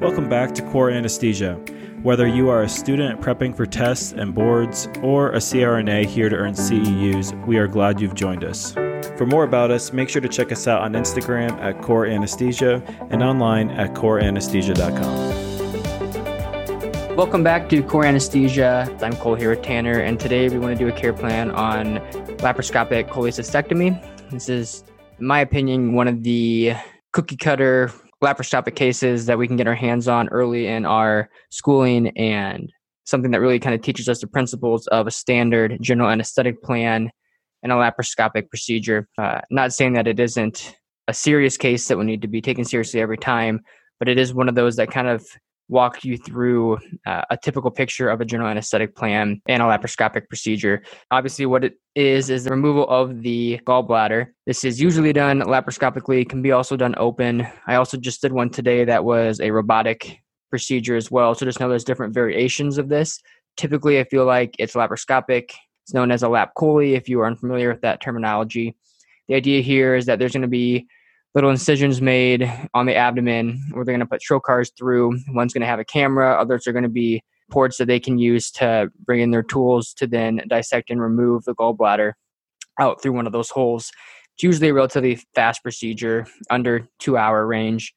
Welcome back to Core Anesthesia. Whether you are a student prepping for tests and boards or a CRNA here to earn CEUs, we are glad you've joined us. For more about us, make sure to check us out on Instagram at Core Anesthesia and online at coreanesthesia.com. Welcome back to Core Anesthesia. I'm Cole here with Tanner, and today we want to do a care plan on laparoscopic cholecystectomy. This is, in my opinion, one of the cookie cutter laparoscopic cases that we can get our hands on early in our schooling and something that really kind of teaches us the principles of a standard general anesthetic plan and a laparoscopic procedure. Uh, not saying that it isn't a serious case that will need to be taken seriously every time, but it is one of those that kind of walk you through uh, a typical picture of a general anesthetic plan and a laparoscopic procedure. Obviously, what it is is the removal of the gallbladder. This is usually done laparoscopically, can be also done open. I also just did one today that was a robotic procedure as well. So just know there's different variations of this. Typically, I feel like it's laparoscopic. It's known as a lap chole if you are unfamiliar with that terminology. The idea here is that there's going to be little incisions made on the abdomen where they're going to put trocars through. One's going to have a camera, others are going to be ports that they can use to bring in their tools to then dissect and remove the gallbladder out through one of those holes. It's usually a relatively fast procedure, under two hour range.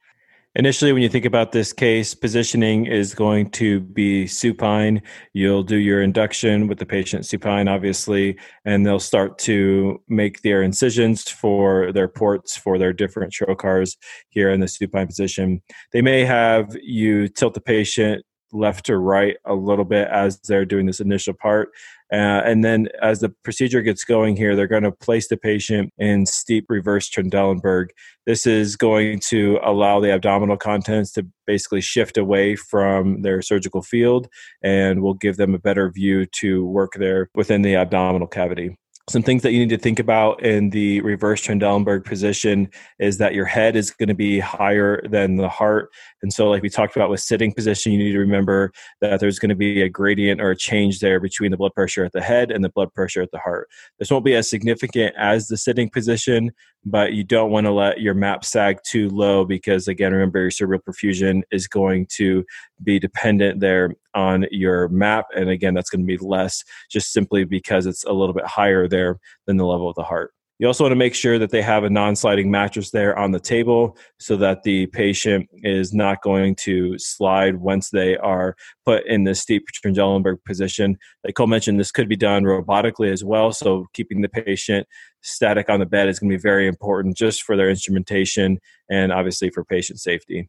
Initially, when you think about this case, positioning is going to be supine. You'll do your induction with the patient supine, obviously, and they'll start to make their incisions for their ports for their different trocars here in the supine position. They may have you tilt the patient left or right a little bit as they're doing this initial part. Uh, and then as the procedure gets going here, they're going to place the patient in steep reverse Trendelenburg. This is going to allow the abdominal contents to basically shift away from their surgical field and will give them a better view to work there within the abdominal cavity some things that you need to think about in the reverse Trendelenburg position is that your head is going to be higher than the heart. And so, like we talked about with sitting position, you need to remember that there's going to be a gradient or a change there between the blood pressure at the head and the blood pressure at the heart. This won't be as significant as the sitting position, but you don't want to let your map sag too low because, again, remember your cerebral perfusion is going to be dependent there on your map. And again, that's going to be less just simply because it's a little bit higher there than the level of the heart. You also want to make sure that they have a non sliding mattress there on the table so that the patient is not going to slide once they are put in the steep Trendelenburg position. Like Cole mentioned, this could be done robotically as well. So keeping the patient static on the bed is going to be very important just for their instrumentation and obviously for patient safety.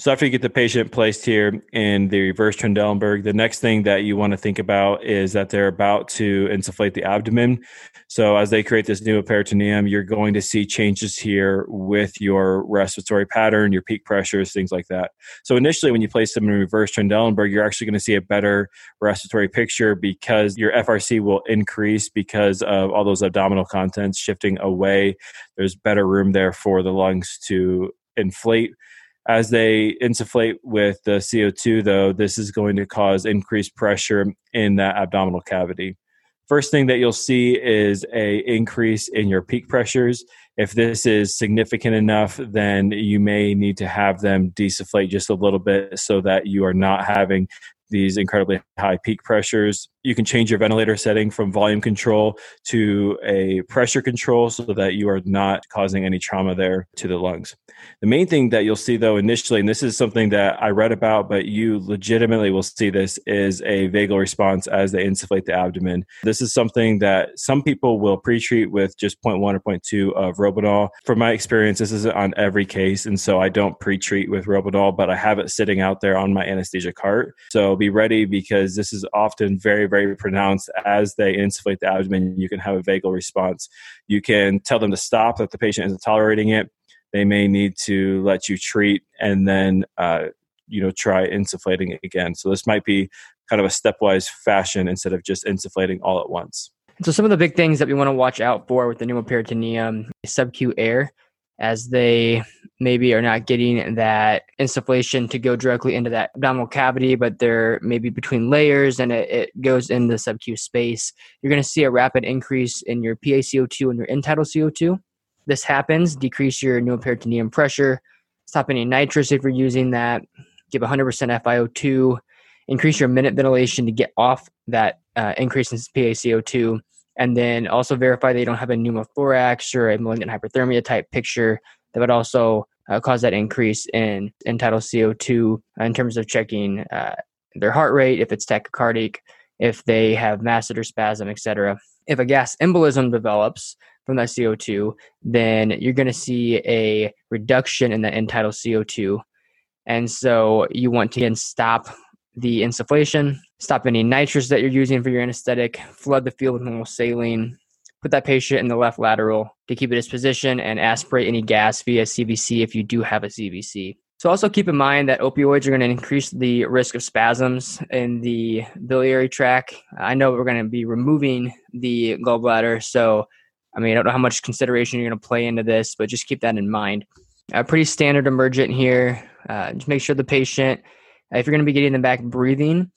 So after you get the patient placed here in the reverse Trendelenburg, the next thing that you want to think about is that they're about to insufflate the abdomen. So as they create this pneumoperitoneum, you're going to see changes here with your respiratory pattern, your peak pressures, things like that. So initially, when you place them in reverse Trendelenburg, you're actually going to see a better respiratory picture because your FRC will increase because of all those abdominal contents shifting away. There's better room there for the lungs to inflate as they insufflate with the CO2, though, this is going to cause increased pressure in that abdominal cavity. First thing that you'll see is a increase in your peak pressures. If this is significant enough, then you may need to have them desufflate just a little bit so that you are not having these incredibly high peak pressures. You can change your ventilator setting from volume control to a pressure control so that you are not causing any trauma there to the lungs. The main thing that you'll see though initially, and this is something that I read about, but you legitimately will see this is a vagal response as they insufflate the abdomen. This is something that some people will pre-treat with just 0.1 or 0.2 of Robinul. From my experience, this isn't on every case, and so I don't pre-treat with Robinul, but I have it sitting out there on my anesthesia cart. So be ready because this is often very, very pronounced as they insufflate the abdomen. You can have a vagal response. You can tell them to stop if the patient isn't tolerating it they may need to let you treat and then uh, you know try insufflating it again. So this might be kind of a stepwise fashion instead of just insufflating all at once. So some of the big things that we want to watch out for with the pneumoperitoneum sub-Q air as they maybe are not getting that insufflation to go directly into that abdominal cavity, but they're maybe between layers and it, it goes in the sub-Q space. You're going to see a rapid increase in your PaCO2 and your end-tidal CO2 this happens, decrease your pneumoperitoneum pressure, stop any nitrous if you're using that. give 100% FiO2, increase your minute ventilation to get off that uh, increase in PaCO2, and then also verify they don't have a pneumothorax or a malignant hyperthermia type picture that would also uh, cause that increase in end-tidal CO2 in terms of checking uh, their heart rate, if it's tachycardic, if they have masseter spasm, etc. If a gas embolism develops from that CO2, then you're going to see a reduction in the end-tidal CO2. And so you want to again stop the insufflation, stop any nitrous that you're using for your anesthetic, flood the field with normal saline, put that patient in the left lateral decubitus position, and aspirate any gas via CVC if you do have a CVC. So also keep in mind that opioids are going to increase the risk of spasms in the biliary tract. I know we're going to be removing the gallbladder, so I mean I don't know how much consideration you're going to play into this, but just keep that in mind. A pretty standard emergent here. Uh, just make sure the patient, if you're going to be getting them back breathing,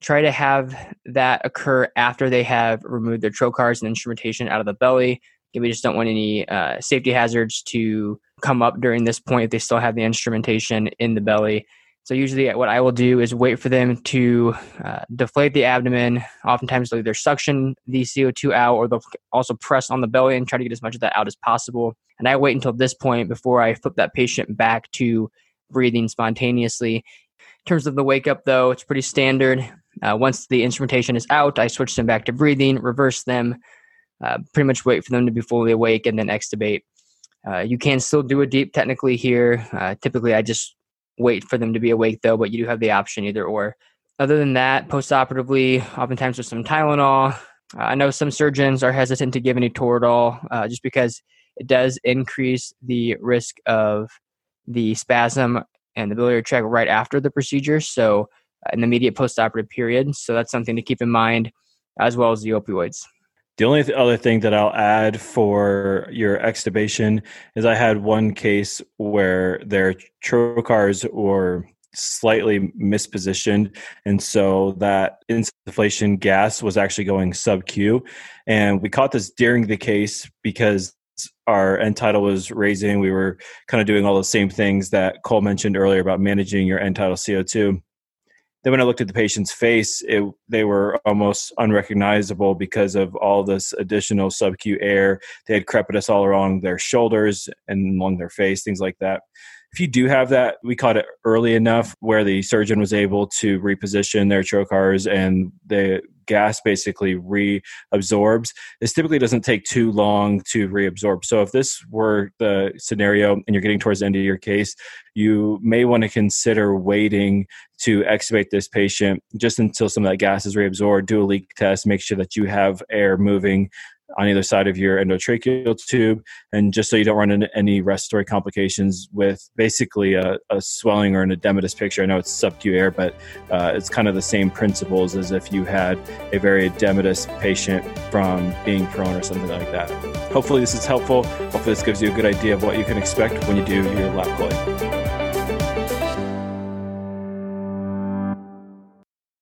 try to have that occur after they have removed their trocars and instrumentation out of the belly. We just don't want any uh, safety hazards to come up during this point if they still have the instrumentation in the belly. So usually, what I will do is wait for them to uh, deflate the abdomen. Oftentimes, they'll either suction the CO2 out, or they'll also press on the belly and try to get as much of that out as possible. And I wait until this point before I flip that patient back to breathing spontaneously. In terms of the wake up, though, it's pretty standard. Uh, once the instrumentation is out, I switch them back to breathing, reverse them, uh, pretty much wait for them to be fully awake, and then extubate. Uh, you can still do a deep technically here. Uh, typically, I just wait for them to be awake though, but you do have the option either or. Other than that, postoperatively, oftentimes with some Tylenol. Uh, I know some surgeons are hesitant to give any Toradol uh, just because it does increase the risk of the spasm and the biliary tract right after the procedure. So, uh, the immediate postoperative period. So, that's something to keep in mind, as well as the opioids. The only th- other thing that I'll add for your extubation is I had one case where their trocars were slightly mispositioned and so that insufflation gas was actually going sub Q. And we caught this during the case because our end tidal was raising. We were kind of doing all the same things that Cole mentioned earlier about managing your end tidal CO2 then when I looked at the patient's face, it, they were almost unrecognizable because of all this additional sub-Q air. They had crepitus all along their shoulders and along their face, things like that. If you do have that, we caught it early enough where the surgeon was able to reposition their trocars and the gas basically reabsorbs. This typically doesn't take too long to reabsorb. So if this were the scenario and you're getting towards the end of your case, you may want to consider waiting to extubate this patient just until some of that gas is reabsorbed, do a leak test, make sure that you have air moving on either side of your endotracheal tube, and just so you don't run into any respiratory complications with basically a, a swelling or an edematous picture. I know it's sub-Q air, but uh, it's kind of the same principles as if you had a very edematous patient from being prone or something like that. Hopefully, this is helpful. Hopefully, this gives you a good idea of what you can expect when you do your lap chole.